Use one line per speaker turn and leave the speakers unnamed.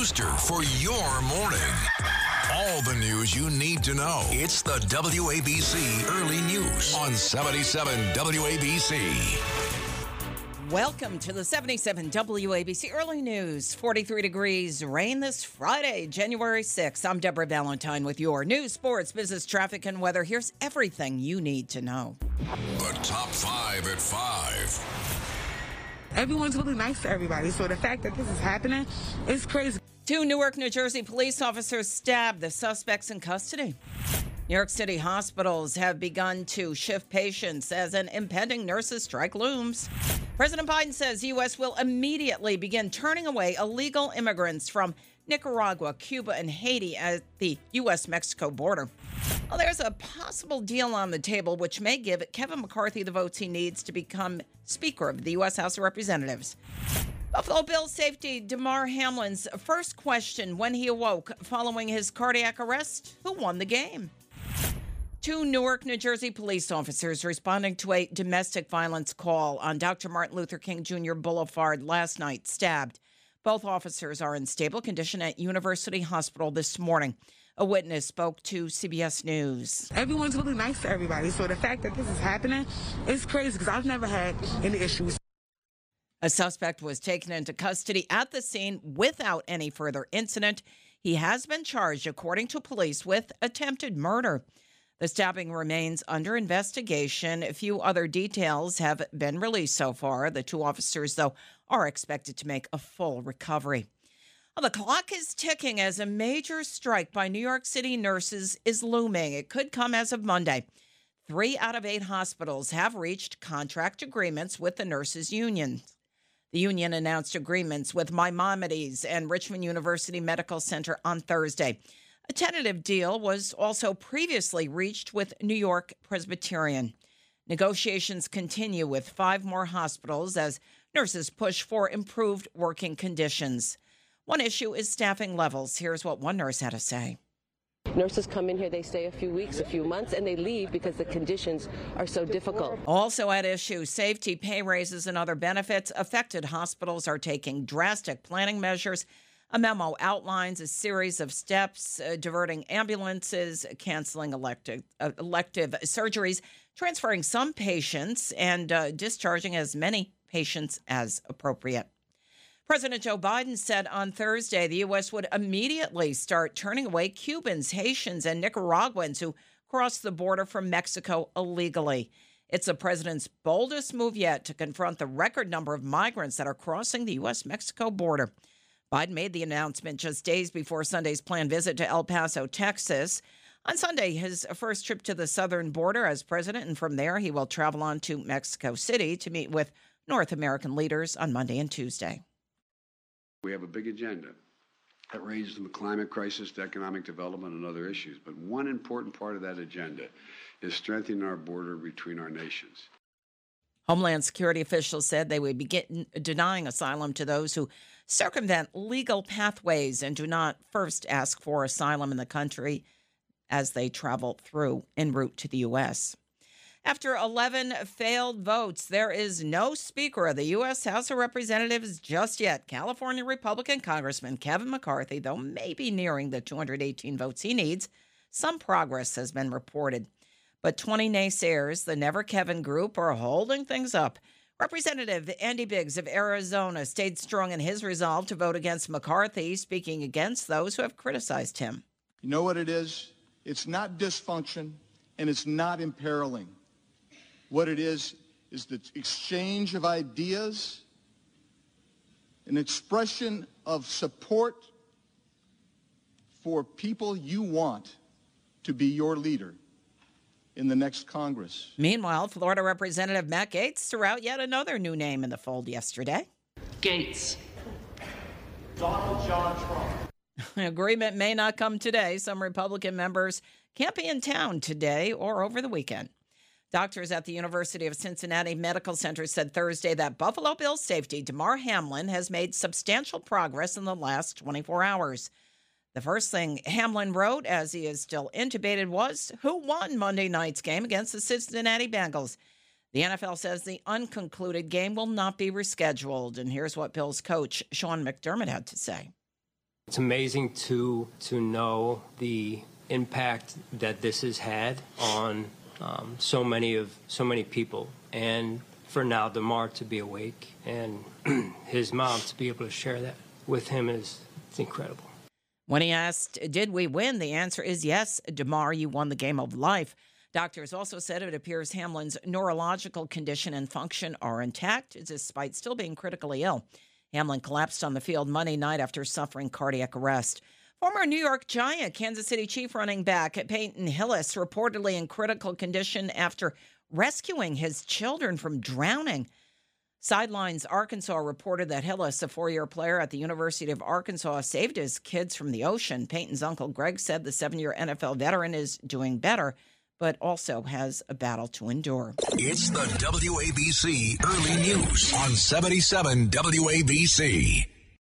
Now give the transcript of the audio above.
booster for your morning. All the news you need to know. It's the WABC Early News on 77 WABC.
Welcome to the 77 WABC Early News. 43 degrees, rain this Friday, January 6th. I'm Deborah Valentine with your news, sports, business, traffic, and weather. Here's everything you need to know.
The top five at five.
Everyone's really nice to everybody, so the fact that this is happening is crazy.
Two Newark, New Jersey police officers stabbed the suspects in custody. New York City hospitals have begun to shift patients as an impending nurses' strike looms. President Biden says the U.S. will immediately begin turning away illegal immigrants from Nicaragua, Cuba, and Haiti at the U.S. Mexico border. Well, there's a possible deal on the table which may give Kevin McCarthy the votes he needs to become Speaker of the U.S. House of Representatives. Buffalo Bills safety Damar Hamlin's first question when he awoke following his cardiac arrest who won the game? Two Newark, New Jersey police officers responding to a domestic violence call on Dr. Martin Luther King Jr. Boulevard last night stabbed. Both officers are in stable condition at University Hospital this morning. A witness spoke to CBS News.
Everyone's really nice to everybody, so the fact that this is happening is crazy because I've never had any issues.
A suspect was taken into custody at the scene without any further incident. He has been charged, according to police, with attempted murder. The stabbing remains under investigation. A few other details have been released so far. The two officers, though, are expected to make a full recovery. Well, the clock is ticking as a major strike by New York City nurses is looming. It could come as of Monday. Three out of eight hospitals have reached contract agreements with the nurses' union. The union announced agreements with Maimonides and Richmond University Medical Center on Thursday. A tentative deal was also previously reached with New York Presbyterian. Negotiations continue with five more hospitals as nurses push for improved working conditions. One issue is staffing levels. Here's what one nurse had to say.
Nurses come in here, they stay a few weeks, a few months, and they leave because the conditions are so difficult.
Also at issue, safety, pay raises, and other benefits. Affected hospitals are taking drastic planning measures a memo outlines a series of steps uh, diverting ambulances, canceling elective, uh, elective surgeries, transferring some patients, and uh, discharging as many patients as appropriate. President Joe Biden said on Thursday the U.S. would immediately start turning away Cubans, Haitians, and Nicaraguans who cross the border from Mexico illegally. It's the president's boldest move yet to confront the record number of migrants that are crossing the U.S. Mexico border. Biden made the announcement just days before Sunday's planned visit to El Paso, Texas. On Sunday, his first trip to the southern border as president, and from there, he will travel on to Mexico City to meet with North American leaders on Monday and Tuesday.
We have a big agenda that ranges from the climate crisis to economic development and other issues. But one important part of that agenda is strengthening our border between our nations.
Homeland Security officials said they would begin denying asylum to those who circumvent legal pathways and do not first ask for asylum in the country as they travel through en route to the U.S. After 11 failed votes, there is no Speaker of the U.S. House of Representatives just yet. California Republican Congressman Kevin McCarthy, though maybe nearing the 218 votes he needs, some progress has been reported. But 20 naysayers, the Never Kevin group, are holding things up Representative Andy Biggs of Arizona stayed strong in his resolve to vote against McCarthy, speaking against those who have criticized him.
You know what it is? It's not dysfunction and it's not imperiling. What it is is the exchange of ideas, an expression of support for people you want to be your leader in the next Congress.
Meanwhile, Florida Representative Matt Gaetz threw out yet another new name in the fold yesterday.
Gaetz.
Donald John Trump.
Agreement may not come today. Some Republican members can't be in town today or over the weekend. Doctors at the University of Cincinnati Medical Center said Thursday that Buffalo Bills safety Damar Hamlin has made substantial progress in the last 24 hours. The first thing Hamlin wrote, as he is still intubated, was Who won Monday night's game against the Cincinnati Bengals? The NFL says the unconcluded game will not be rescheduled. And here's what Bills coach Sean McDermott had to say.
It's amazing to to know the impact that this has had on um, so many of so many people, and for now Damar to be awake and his mom to be able to share that with him is it's incredible.
When he asked, Did we win? the answer is yes, Damar. you won the game of life. Doctors also said it appears Hamlin's neurological condition and function are intact, despite still being critically ill. Hamlin collapsed on the field Monday night after suffering cardiac arrest. Former New York Giant, Kansas City Chief running back Peyton Hillis, reportedly in critical condition after rescuing his children from drowning. Sidelines Arkansas reported that Hillis, a four year player at the University of Arkansas, saved his kids from the ocean. Peyton's uncle Greg said the seven year NFL veteran is doing better, but also has a battle to endure.
It's the WABC Early News on 77 WABC.